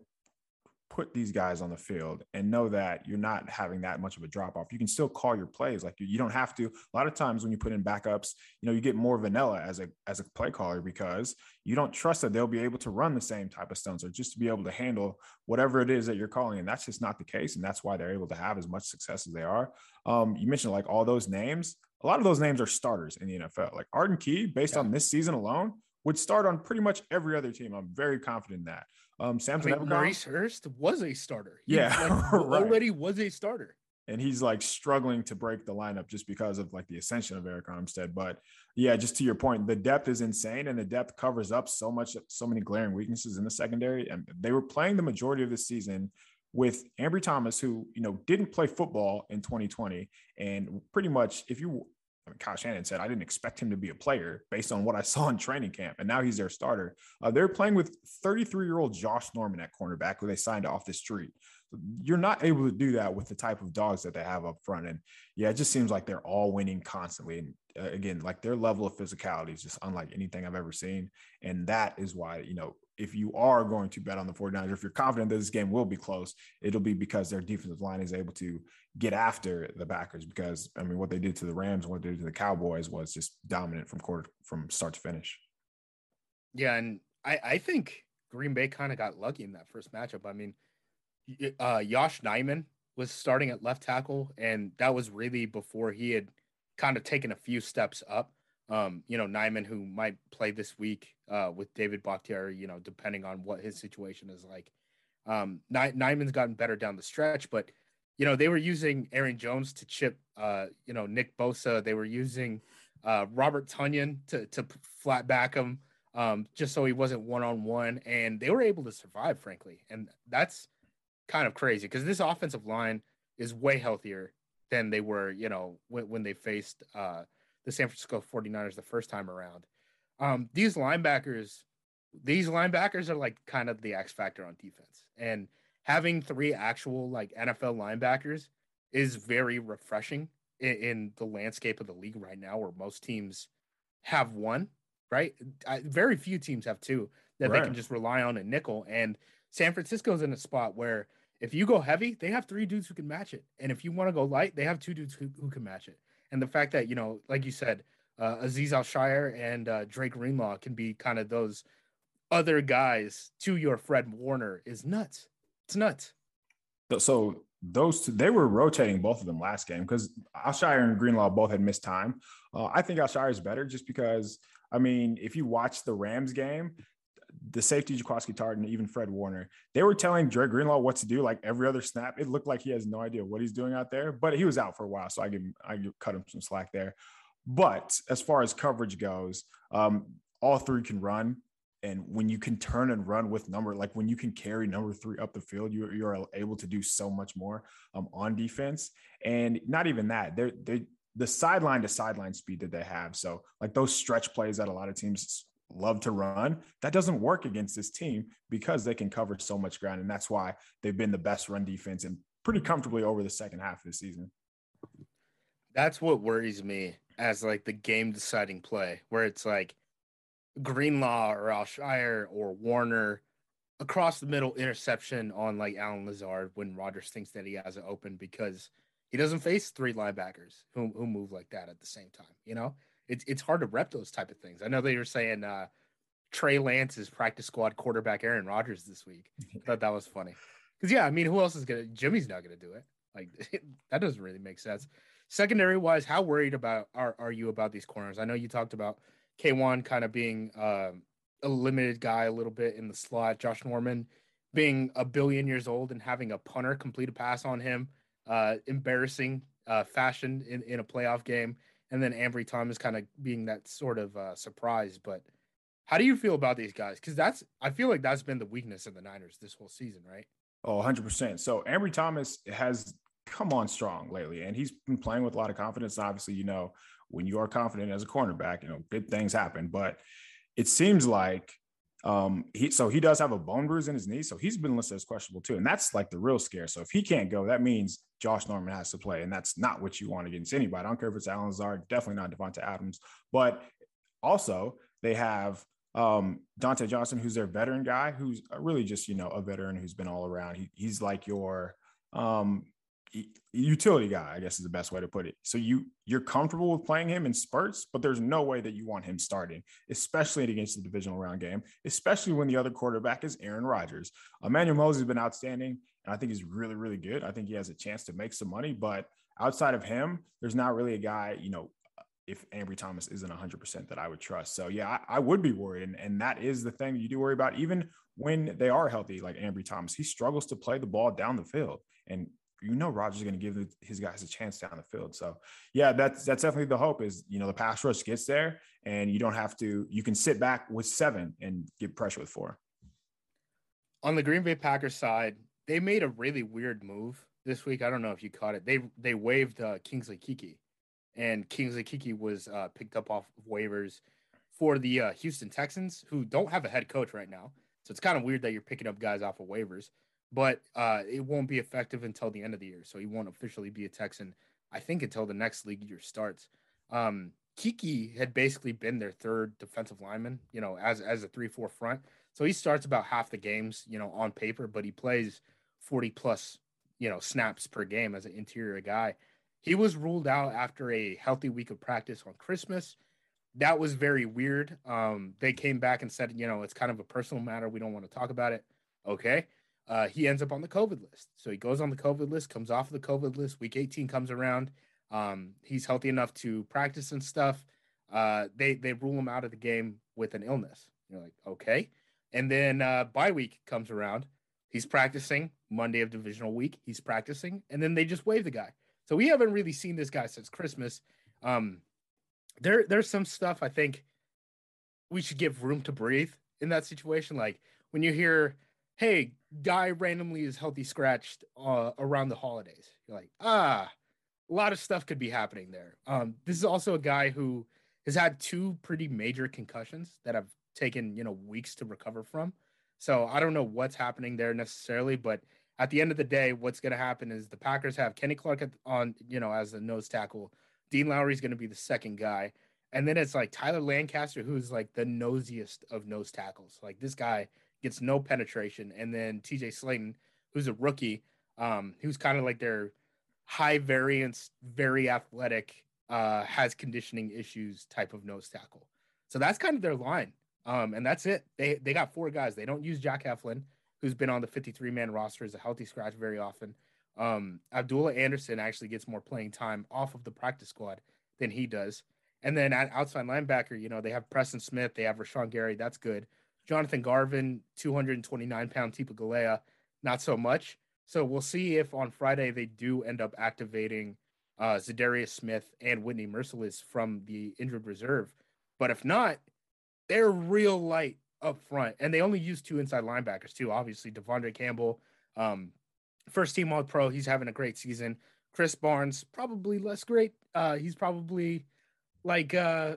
put these guys on the field and know that you're not having that much of a drop off. You can still call your plays. Like you, you, don't have to. A lot of times when you put in backups, you know, you get more vanilla as a as a play caller because you don't trust that they'll be able to run the same type of stunts or just to be able to handle whatever it is that you're calling. And that's just not the case. And that's why they're able to have as much success as they are. Um, you mentioned like all those names. A lot of those names are starters in the NFL. Like Arden Key, based yeah. on this season alone, would start on pretty much every other team. I'm very confident in that. Um, Samson I mean, Maurice Hurst was a starter. He yeah, like, right. already was a starter. And he's like struggling to break the lineup just because of like the ascension of Arik Armstead. But yeah, just to your point, the depth is insane, and the depth covers up so much, so many glaring weaknesses in the secondary. And they were playing the majority of the season with Ambry Thomas, who you know didn't play football in 2020, and pretty much if you I mean, Kyle Shanahan said, I didn't expect him to be a player based on what I saw in training camp. And now he's their starter. Uh, they're playing with 33 year old Josh Norman at cornerback, who they signed off the street. You're not able to do that with the type of dogs that they have up front. And yeah, it just seems like they're all winning constantly. And uh, again, like their level of physicality is just unlike anything I've ever seen. And that is why, you know, if you are going to bet on the 49ers, if you're confident that this game will be close, it'll be because their defensive line is able to get after the Packers. Because I mean, what they did to the Rams what they did to the Cowboys was just dominant from quarter from start to finish. Yeah, and I, I think Green Bay kind of got lucky in that first matchup. I mean, uh, Yosh Nijman was starting at left tackle, and that was really before he had kind of taken a few steps up. Um, you know, Nijman, who might play this week uh, with David Bakhtiari, you know, depending on what his situation is like. Um, Nijman's gotten better down the stretch, but, you know, they were using Aaron Jones to chip, uh, you know, Nick Bosa. They were using uh, Robert Tonyan to, to flat back him um, just so he wasn't one on one. And they were able to survive, frankly. And that's kind of crazy because this offensive line is way healthier than they were, you know, when, when they faced, uh, the San Francisco 49ers the first time around. Um, these linebackers, these linebackers are like kind of the X factor on defense. And having three actual like NFL linebackers is very refreshing in, in the landscape of the league right now, where most teams have one, right? I, very few teams have two that right. they can just rely on a nickel. And San Francisco's in a spot where if you go heavy, they have three dudes who can match it. And if you want to go light, they have two dudes who, who can match it and the fact that you know, like you said, uh, Azeez Al-Shaair and uh, Dre Greenlaw can be kind of those other guys to your Fred Warner is nuts. It's nuts. So those two, they were rotating both of them last game because Al-Shaair and Greenlaw both had missed time. Uh, I think Al-Shaair is better just because, I mean, if you watch the Rams game, the safety Jaquiski Tartt and even Fred Warner, they were telling Dre Greenlaw what to do like every other snap. It looked like he has no idea what he's doing out there, but he was out for a while, so I give him, I cut him some slack there. But as far as coverage goes, um, all three can run. And when you can turn and run with number, like when you can carry number three up the field, you, you're able to do so much more um, on defense. And not even that, they're, they the sideline to sideline speed that they have. So, like those stretch plays that a lot of teams love to run, that doesn't work against this team because they can cover so much ground. And that's why they've been the best run defense and pretty comfortably over the second half of the season. That's what worries me as like the game deciding play, where it's like Greenlaw or Al-Shaair or Warner across the middle interception on like Allen Lazard when Rodgers thinks that he has it open because he doesn't face three linebackers who, who move like that at the same time. You know, it's it's hard to rep those type of things. I know they were saying uh, Trey Lance is practice squad quarterback Aaron Rodgers this week. I thought that was funny because yeah, I mean, who else is gonna? Jimmy's not gonna do it. Like that doesn't really make sense. Secondary wise, how worried about are are you about these corners? I know you talked about K'Waun kind of being uh, a limited guy a little bit in the slot. Josh Norman being a billion years old and having a punter complete a pass on him, uh, embarrassing uh, fashion in, in a playoff game. And then Ambry Thomas kind of being that sort of uh, surprise. But how do you feel about these guys? Because that's, I feel like that's been the weakness of the Niners this whole season, right? Oh, 100%. So Ambry Thomas has come on strong lately, and he's been playing with a lot of confidence. Obviously, you know, when you are confident as a cornerback, you know, good things happen. But it seems like um, he so he does have a bone bruise in his knee, so he's been listed as questionable too, and that's like the real scare. So if he can't go, that means Josh Norman has to play, and that's not what you want against anybody. I don't care if it's Allen Lazard, definitely not Davante Adams, but also they have um, Dontae Johnson, who's their veteran guy, who's really just you know a veteran who's been all around. He, he's like your um, utility guy, I guess is the best way to put it. So you you're comfortable with playing him in spurts, but there's no way that you want him starting, especially against the divisional round game, especially when the other quarterback is Aaron Rodgers. Emmanuel Moseley has been outstanding, and I think he's really really good. I think he has a chance to make some money, but outside of him, there's not really a guy, you know, if Ambry Thomas isn't 100% that I would trust. So yeah, I, I, would be worried, and and that is the thing you do worry about, even when they are healthy, like Ambry Thomas. He struggles to play the ball down the field, and you know Rodgers going to give his guys a chance down the field. So yeah, that's that's definitely the hope is you know the pass rush gets there and you don't have to you can sit back with seven and get pressure with four. On the Green Bay Packers side, they made a really weird move this week. I don't know if you caught it. They they waived uh, Kingsley Keke, and Kingsley Keke was uh, picked up off of waivers for the uh, Houston Texans, who don't have a head coach right now. So it's kind of weird that you're picking up guys off of waivers but uh, it won't be effective until the end of the year. So he won't officially be a Texan, I think, until the next league year starts. Um, Keke had basically been their third defensive lineman, you know, as as a three four front. So he starts about half the games, you know, on paper, but he plays forty plus, you know, snaps per game as an interior guy. He was ruled out after a healthy week of practice on Christmas. That was very weird. Um, they came back and said, you know, it's kind of a personal matter. We don't want to talk about it. Okay uh, he ends up on the COVID list. So he goes on the COVID list, comes off the COVID list. Week 18 comes around. Um, he's healthy enough to practice and stuff. Uh, they they rule him out of the game with an illness. You're like, okay. And then uh, bye week comes around. He's practicing Monday of divisional week. He's practicing, and then they just waive the guy. So we haven't really seen this guy since Christmas. Um, there there's some stuff I think we should give room to breathe in that situation. Like when you hear hey, guy randomly is healthy scratched uh, around the holidays. You're like, ah, a lot of stuff could be happening there. Um, this is also a guy who has had two pretty major concussions that have taken you know weeks to recover from. So I don't know what's happening there necessarily, but at the end of the day, what's going to happen is the Packers have Kenny Clark on you know as the nose tackle. Dean Lowry is going to be the second guy, and then it's like Tyler Lancaster, who's like the nosiest of nose tackles. Like this guy gets no penetration, and then TJ Slaton, who's a rookie, um, who's kind of like their high variance, very athletic, uh, has conditioning issues type of nose tackle. So that's kind of their line. Um, and that's it. They they got four guys. They don't use Jack Heflin, who's been on the 53 man roster as a healthy scratch very often. Um, Abdullah Anderson actually gets more playing time off of the practice squad than he does. And then at outside linebacker, you know, they have Preston Smith, they have Rashan Gary. That's good. Jonathan Garvin, 229 pound Tipa Galeai, not so much. So we'll see if on Friday they do end up activating uh, Za'Darius Smith and Whitney Mercilus from the injured reserve. But if not, they're real light up front, and they only use two inside linebackers too. Obviously, De'Vondre Campbell, um, first team All Pro, he's having a great season. Krys Barnes probably less great. Uh, he's probably like uh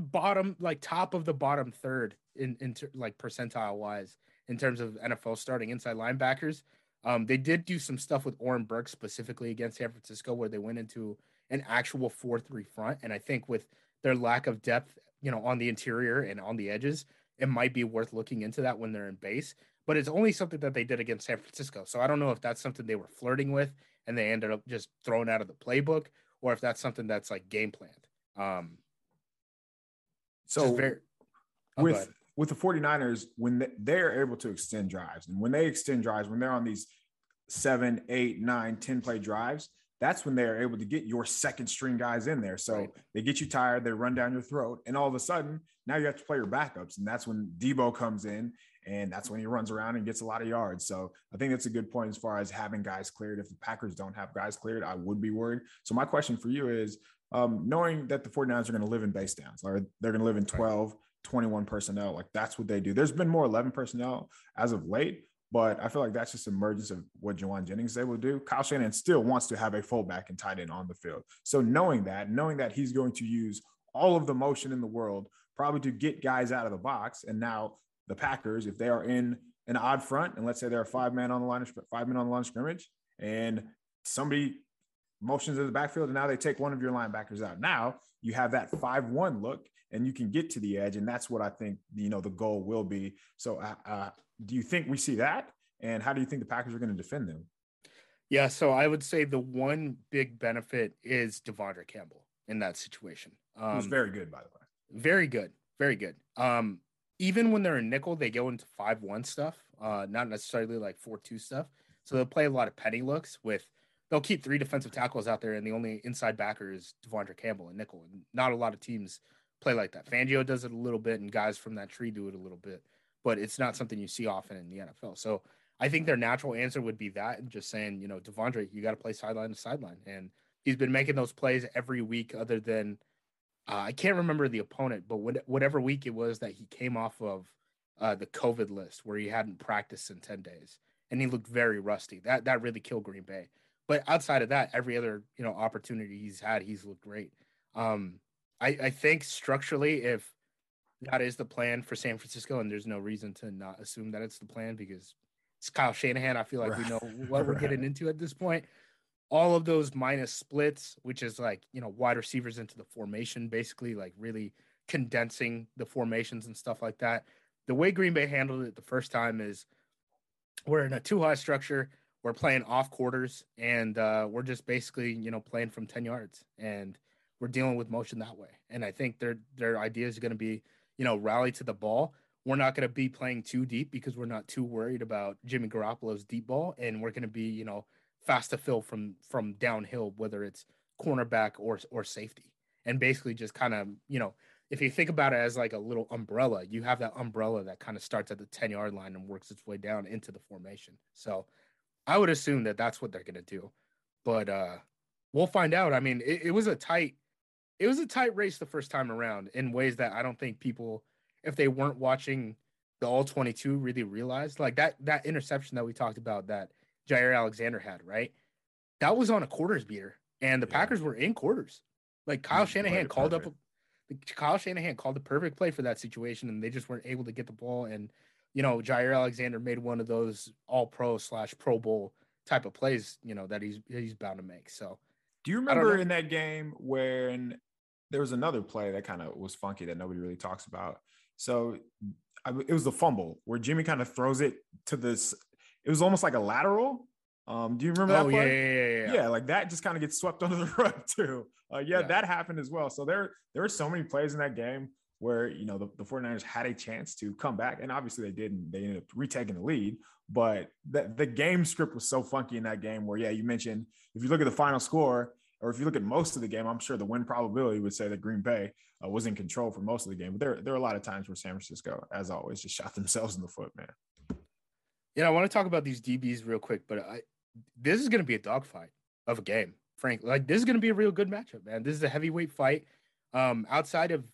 bottom, like top of the bottom third in in ter- like percentile wise in terms of NFL starting inside linebackers. Um, they did do some stuff with Oren Burks specifically against San Francisco where they went into an actual 4-3 front. And I think with their lack of depth, you know, on the interior and on the edges, it might be worth looking into that when they're in base. But it's only something that they did against San Francisco. So I don't know if that's something they were flirting with and they ended up just thrown out of the playbook, or if that's something that's like game planned. Um, so very, oh, with with the 49ers, when they're able to extend drives, and when they extend drives, when they're on these seven, eight, nine, 10 play drives, that's when they're able to get your second string guys in there. So right. they get you tired, they run down your throat, and all of a sudden now you have to play your backups. And that's when Deebo comes in, and that's when he runs around and gets a lot of yards. So I think that's a good point as far as having guys cleared. If the Packers don't have guys cleared, I would be worried. So my question for you is um, knowing that the 49ers are going to live in base downs, or they're going to live in 12, 21 personnel. Like that's what they do. There's been more 11 personnel as of late, but I feel like that's just emergence of what Jauan Jennings is able to do. Kyle Shanahan still wants to have a fullback and tight end on the field. So knowing that, knowing that he's going to use all of the motion in the world, probably to get guys out of the box. And now the Packers, if they are in an odd front, and let's say they're five man on the line of five men on the line of scrimmage, and somebody motions in the backfield, and now they take one of your linebackers out. Now you have that five-one look, and you can get to the edge, and that's what I think you know the goal will be. So, uh, uh, do you think we see that? And how do you think the Packers are going to defend them? Yeah, so I would say the one big benefit is De'Vondre Campbell in that situation. Um, Who's very good, by the way. Very good, very good. Um, even when they're in nickel, they go into five-one stuff, uh, not necessarily like four-two stuff. So they'll play a lot of penny looks with they'll keep three defensive tackles out there, and the only inside backer is De'Vondre Campbell and nickel. And not a lot of teams play like that. Fangio does it a little bit, and guys from that tree do it a little bit, but it's not something you see often in the NFL. So I think their natural answer would be that, and just saying, you know, De'Vondre, you got to play sideline to sideline, and he's been making those plays every week, other than uh, I can't remember the opponent, but whatever week it was that he came off of uh, the COVID list where he hadn't practiced in ten days, and he looked very rusty. That that really killed Green Bay. But outside of that, every other you know opportunity he's had, he's looked great. Um, I, I think structurally, if that is the plan for San Francisco, and there's no reason to not assume that it's the plan because it's Kyle Shanahan. I feel like right. we know what we're getting into at this point. All of those minus splits, which is like you know wide receivers into the formation, basically like really condensing the formations and stuff like that. The way Green Bay handled it the first time is we're in a two high structure we're playing off quarters and uh, we're just basically you know playing from 10 yards and we're dealing with motion that way. And i think their their idea is going to be you know rally to the ball. We're not going to be playing too deep because we're not too worried about jimmy garoppolo's deep ball and we're going to be you know fast to fill from from downhill whether it's cornerback or or safety. And basically just kind of you know if you think about it as like a little umbrella you have that umbrella that kind of starts at the 10 yard line and works its way down into the formation. So I would assume that that's what they're gonna do, but uh, we'll find out. I mean, it, it was a tight, it was a tight race the first time around in ways that I don't think people, if they weren't watching the all 22, really realized. Like that that interception that we talked about that Jaire Alexander had, right? That was on a quarters beater, and the yeah. Packers were in quarters. Like Kyle Shanahan called perfect. up. Kyle Shanahan called the perfect play for that situation, and they just weren't able to get the ball and you know, Jaire Alexander made one of those all pro slash pro bowl type of plays, you know, that he's he's bound to make. So do you remember in that game when there was another play that kind of was funky that nobody really talks about? So I, it was the fumble where Jimmy kind of throws it to this. It was almost like a lateral. Um, do you remember oh, that? Yeah, yeah, yeah, yeah, yeah. like that just kind of gets swept under the rug too. Uh, yeah, yeah, that happened as well. So there, there were so many plays in that game where you know the, the 49ers had a chance to come back and obviously they didn't. They ended up retaking the lead but the, the game script was so funky in that game where yeah you mentioned if you look at the final score or if you look at most of the game i'm sure the win probability would say that green bay uh, was in control for most of the game but there, there are a lot of times where san francisco as always just shot themselves in the foot man. Yeah i want to talk about these dbs real quick but I, this is going to be a dogfight of a game frank. Like this is going to be a real good matchup man. This is a heavyweight fight um outside of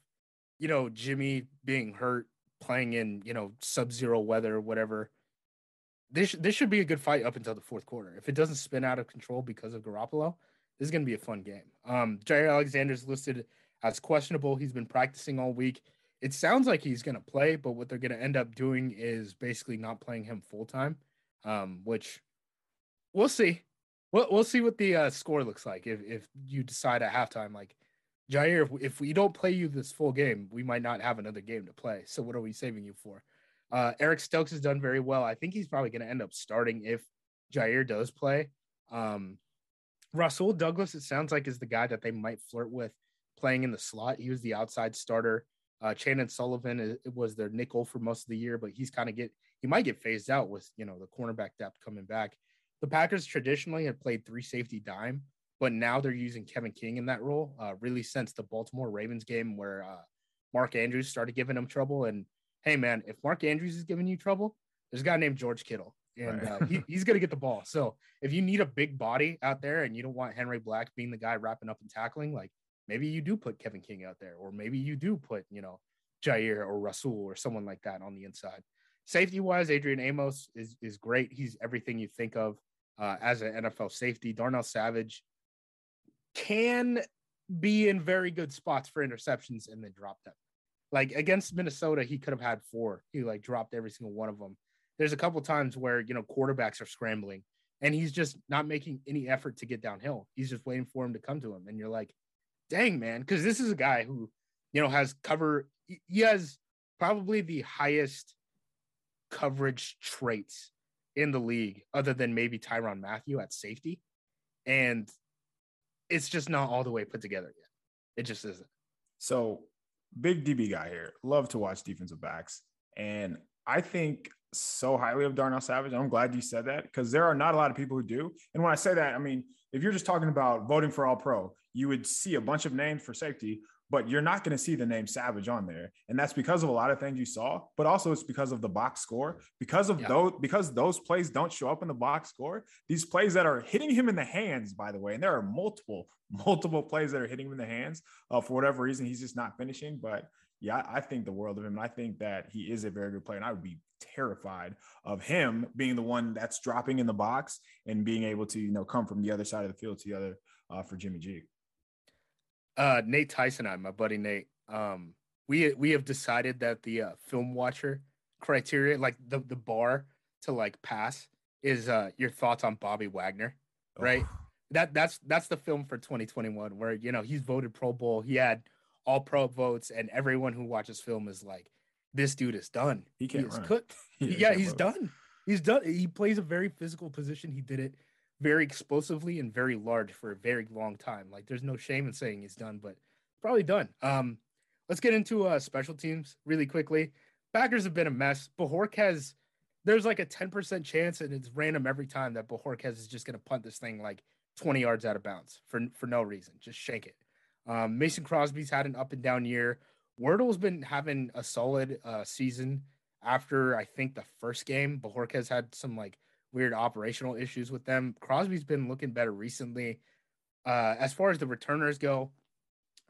you know, Jimmy being hurt playing in you know sub-zero weather or whatever. This this should be a good fight up until the fourth quarter. If it doesn't spin out of control because of Garoppolo, this is going to be a fun game. Um, Jaire Alexander's listed as questionable. He's been practicing all week. It sounds like he's going to play, but what they're going to end up doing is basically not playing him full time, um, which we'll see. We'll, we'll see what the uh, score looks like if, if you decide at halftime, like, Jaire, if, if we don't play you this full game, we might not have another game to play. So what are we saving you for? Uh, Eric Stokes has done very well. I think he's probably going to end up starting if Jaire does play. Um, Rasul Douglas, it sounds like, is the guy that they might flirt with playing in the slot. He was the outside starter. Uh, Chandon Sullivan is, was their nickel for most of the year, but he's kind of get he might get phased out with you know the cornerback depth coming back. The Packers traditionally have played three safety dime, but now they're using Kevin King in that role. Uh, really since the Baltimore Ravens game where uh, Mark Andrews started giving him trouble. And hey, man, if Mark Andrews is giving you trouble, there's a guy named George Kittle, and right. uh, he, he's going to get the ball. So if you need a big body out there and you don't want Henry Black being the guy wrapping up and tackling, like maybe you do put Kevin King out there, or maybe you do put, you know, Jaire or Rasul or someone like that on the inside. Safety wise, Adrian Amos is is great. He's everything you think of uh, as an NFL safety. Darnell Savage can be in very good spots for interceptions and then drop them. Like against Minnesota, he could have had four. He like dropped every single one of them. There's a couple times where you know quarterbacks are scrambling and he's just not making any effort to get downhill. He's just waiting for him to come to him, and you're like, dang man, because this is a guy who you know has cover. He has probably the highest coverage traits in the league, other than maybe Tyrann Mathieu at safety, and it's just not all the way put together yet. It just isn't. So, big DB guy here. Love to watch defensive backs, and I think so highly of Darnell Savage. I'm glad you said that because there are not a lot of people who do. And when I say that, I mean if you're just talking about voting for All Pro, you would see a bunch of names for safety, but you're not going to see the name Savage on there. And that's because of a lot of things you saw, but also it's because of the box score. Because of yeah. those, because those plays don't show up in the box score, these plays that are hitting him in the hands, by the way, and there are multiple, multiple plays that are hitting him in the hands. Uh, for whatever reason, he's just not finishing. But yeah, I think the world of him. And I think that he is a very good player. And I would be terrified of him being the one that's dropping in the box and being able to, you know, come from the other side of the field to the other uh, for Jimmy G. Uh, Nate Tyson, and I, my buddy Nate, um, we we have decided that the uh, film watcher criteria, like the the bar to like pass, is uh, your thoughts on Bobby Wagner, right? Oh. That that's that's the film for 2021 where you know he's voted Pro Bowl. He had all pro votes, and everyone who watches film is like, this dude is done. He can't he cooked. he yeah, he's run. done. He's done. He plays a very physical position. He did it very explosively and very large for a very long time. Like there's no shame in saying he's done, but probably done. Um, let's get into uh special teams really quickly. Packers have been a mess. Bojorquez, there's like a 10% chance, and it's random every time that Bojorquez is just gonna punt this thing like 20 yards out of bounds for for no reason. Just shank it. Um, Mason Crosby's had an up and down year. Wordle's been having a solid uh, season after I think the first game. Bojorquez had some like weird operational issues with them. Crosby's been looking better recently. Uh, as far as the returners go,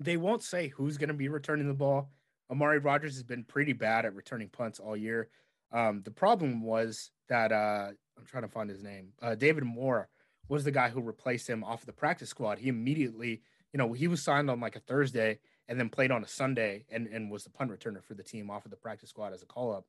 they won't say who's going to be returning the ball. Amari Rodgers has been pretty bad at returning punts all year. Um, the problem was that uh, I'm trying to find his name. Uh, David Moore was the guy who replaced him off the practice squad. He immediately you know, he was signed on like a Thursday and then played on a Sunday and, and was the punt returner for the team off of the practice squad as a call up.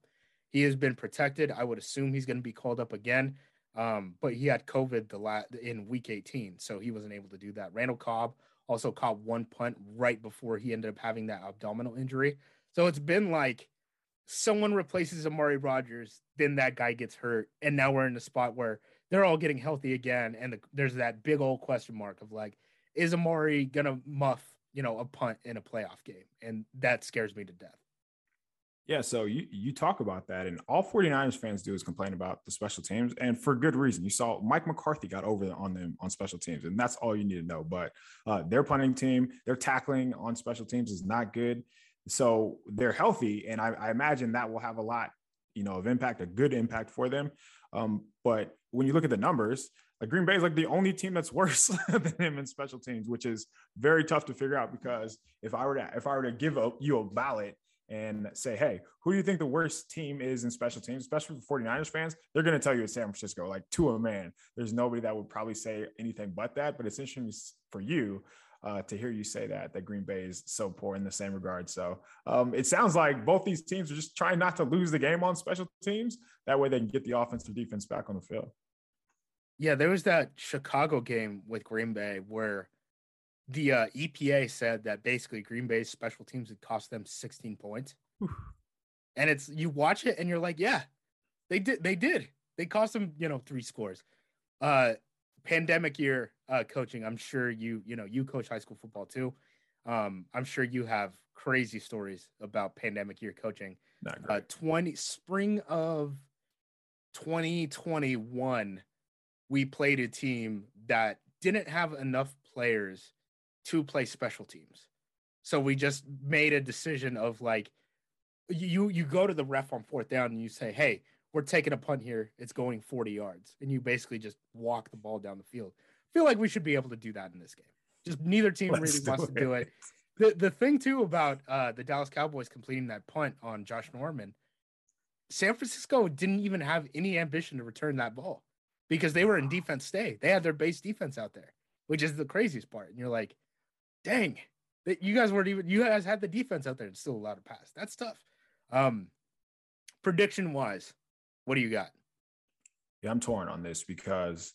He has been protected. I would assume he's going to be called up again. Um, but he had COVID the la- in week 18, so he wasn't able to do that. Randall Cobb also caught one punt right before he ended up having that abdominal injury. So it's been like someone replaces Amari Rodgers, then that guy gets hurt, and now we're in a spot where they're all getting healthy again, and the, there's that big old question mark of like, is Amari gonna muff, you know, a punt in a playoff game? And that scares me to death. Yeah, so you you talk about that, and all 49ers fans do is complain about the special teams, and for good reason. You saw Mike McCarthy got over on them on special teams, and that's all you need to know. But uh, their punting team, their tackling on special teams is not good. So they're healthy, and I, I imagine that will have a lot, you know, of impact, a good impact for them. Um, but when you look at the numbers, like Green Bay is like the only team that's worse than him in special teams, which is very tough to figure out because if I were to if I were to give a, you a ballot and say, hey, who do you think the worst team is in special teams, especially for 49ers fans? They're going to tell you it's San Francisco, like to a man. There's nobody that would probably say anything but that. But it's interesting for you uh, to hear you say that that Green Bay is so poor in the same regard. So um, it sounds like both these teams are just trying not to lose the game on special teams. That way they can get the offense or defense back on the field. Yeah, there was that Chicago game with Green Bay where the uh, EPA said that basically Green Bay's special teams had cost them 16 points. and it's you watch it and you're like, yeah, they did. They did. They cost them, you know, three scores. Uh, pandemic year uh, coaching. I'm sure you, you know, you coach high school football too. Um, I'm sure you have crazy stories about pandemic year coaching. Uh, 20 spring of 2021, we played a team that didn't have enough players to play special teams. So we just made a decision of like you you go to the ref on fourth down and you say, "Hey, we're taking a punt here. It's going 40 yards." And you basically just walk the ball down the field. I feel like we should be able to do that in this game. Just neither team Let's really wants it. to do it. The the thing too about uh, the Dallas Cowboys completing that punt on Josh Norman, San Francisco didn't even have any ambition to return that ball because they were in defense stay. They had their base defense out there, which is the craziest part. And you're like, dang, that you guys weren't even you guys had the defense out there and still allowed to pass. That's tough. Um, prediction wise, what do you got? Yeah, I'm torn on this because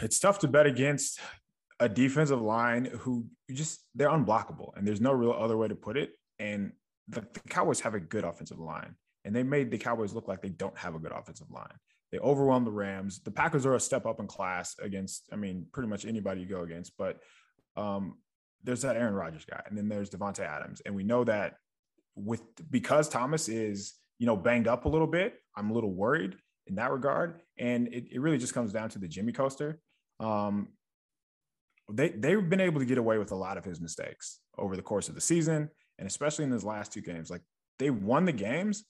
it's tough to bet against a defensive line who just they're unblockable and there's no real other way to put it. And the, the Cowboys have a good offensive line, and they made the Cowboys look like they don't have a good offensive line. They overwhelmed the Rams. The Packers are a step up in class against, I mean, pretty much anybody you go against. But um, there's that Aaron Rodgers guy, and then there's Davante Adams, and we know that with because Thomas is you know banged up a little bit, I'm a little worried in that regard, and it, it really just comes down to the Jimmy coaster. Um, they they've been able to get away with a lot of his mistakes over the course of the season, and especially in his last two games. Like they won the games,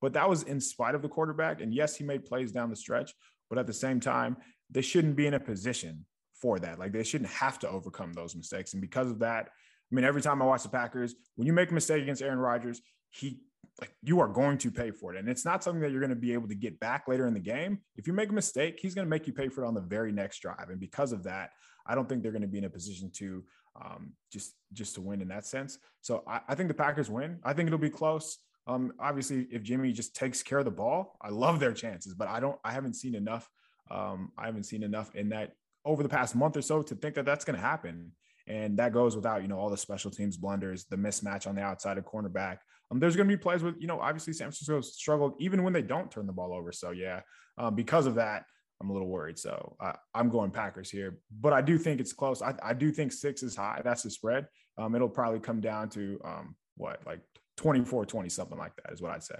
but that was in spite of the quarterback. And yes, he made plays down the stretch, but at the same time, they shouldn't be in a position for that. Like they shouldn't have to overcome those mistakes. And because of that, I mean, every time I watch the Packers, when you make a mistake against Aaron Rodgers, he like you are going to pay for it. And it's not something that you're going to be able to get back later in the game. If you make a mistake, he's going to make you pay for it on the very next drive. And because of that, I don't think they're going to be in a position to um, just just to win in that sense. So I, I think the Packers win. I think it'll be close. Um, obviously, if Jimmy just takes care of the ball, I love their chances, but I don't. I haven't seen enough. Um, I haven't seen enough in that over the past month or so to think that that's going to happen. And that goes without, you know, all the special teams blunders, the mismatch on the outside of cornerback. Um, there's going to be plays with, you know, obviously San Francisco struggled even when they don't turn the ball over. So yeah, um, because of that, I'm a little worried. So uh, I'm going Packers here, but I do think it's close. I, I do think six is high. That's the spread. Um, it'll probably come down to um, what, like 24, 20, something like that is what I'd say.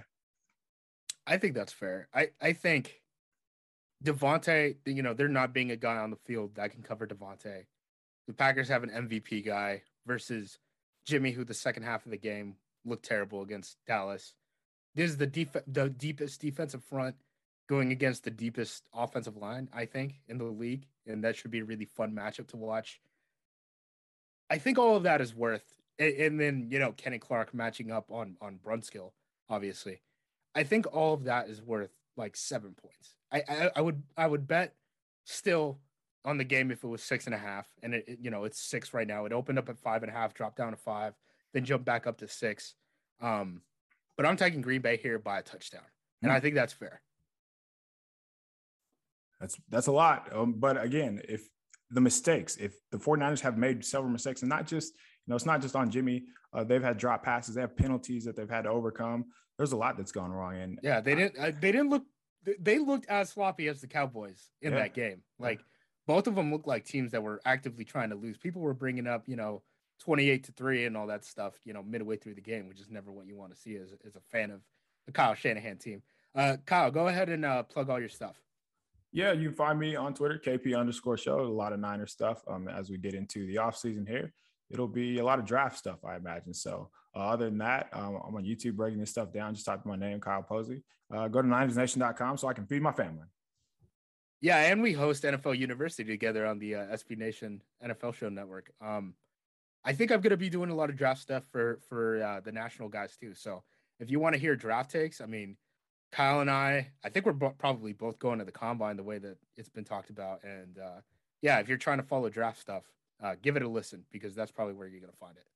I think that's fair. I, I think Davante, you know, they're not being a guy on the field that can cover Davante. The Packers have an MVP guy versus Jimmy, who the second half of the game looked terrible against Dallas. This is the def- the deepest defensive front going against the deepest offensive line, I think, in the league, and that should be a really fun matchup to watch. I think all of that is worth, and, and then you know Kenny Clark matching up on on Brunskill, obviously. I think all of that is worth like seven points. I, I, I would I would bet still on the game if it was six and a half, and it, it, you know it's six right now. It opened up at five and a half, dropped down to five, then jumped back up to six. Um, but I'm taking Green Bay here by a touchdown, and mm. I think that's fair. That's that's a lot. Um, but again, if the mistakes, if the 49ers have made several mistakes, and not just you know, it's not just on Jimmy. Uh, they've had drop passes, they have penalties that they've had to overcome. There's a lot that's gone wrong, and yeah, they didn't uh, they didn't look they looked as sloppy as the Cowboys in yeah. that game. Like both of them looked like teams that were actively trying to lose. People were bringing up, you know, 28 to 3 and all that stuff, you know, midway through the game, which is never what you want to see as, as a fan of the Kyle Shanahan team. Uh, Kyle, go ahead and uh, plug all your stuff. Yeah, you can find me on Twitter, KP underscore show. A lot of Niner stuff um, as we get into the offseason here. It'll be a lot of draft stuff, I imagine. So uh, other than that, um, I'm on YouTube breaking this stuff down. Just type my name, Kyle Posey. Uh, go to NinersNation.com so I can feed my family. Yeah, and we host NFL University together on the uh, SB Nation NFL Show Network. Um, I think I'm gonna be doing a lot of draft stuff for for uh, the national guys too. So if you want to hear draft takes, I mean, Kyle and I, I think we're probably both going to the combine the way that it's been talked about. And uh, yeah, if you're trying to follow draft stuff, uh, give it a listen because that's probably where you're gonna find it.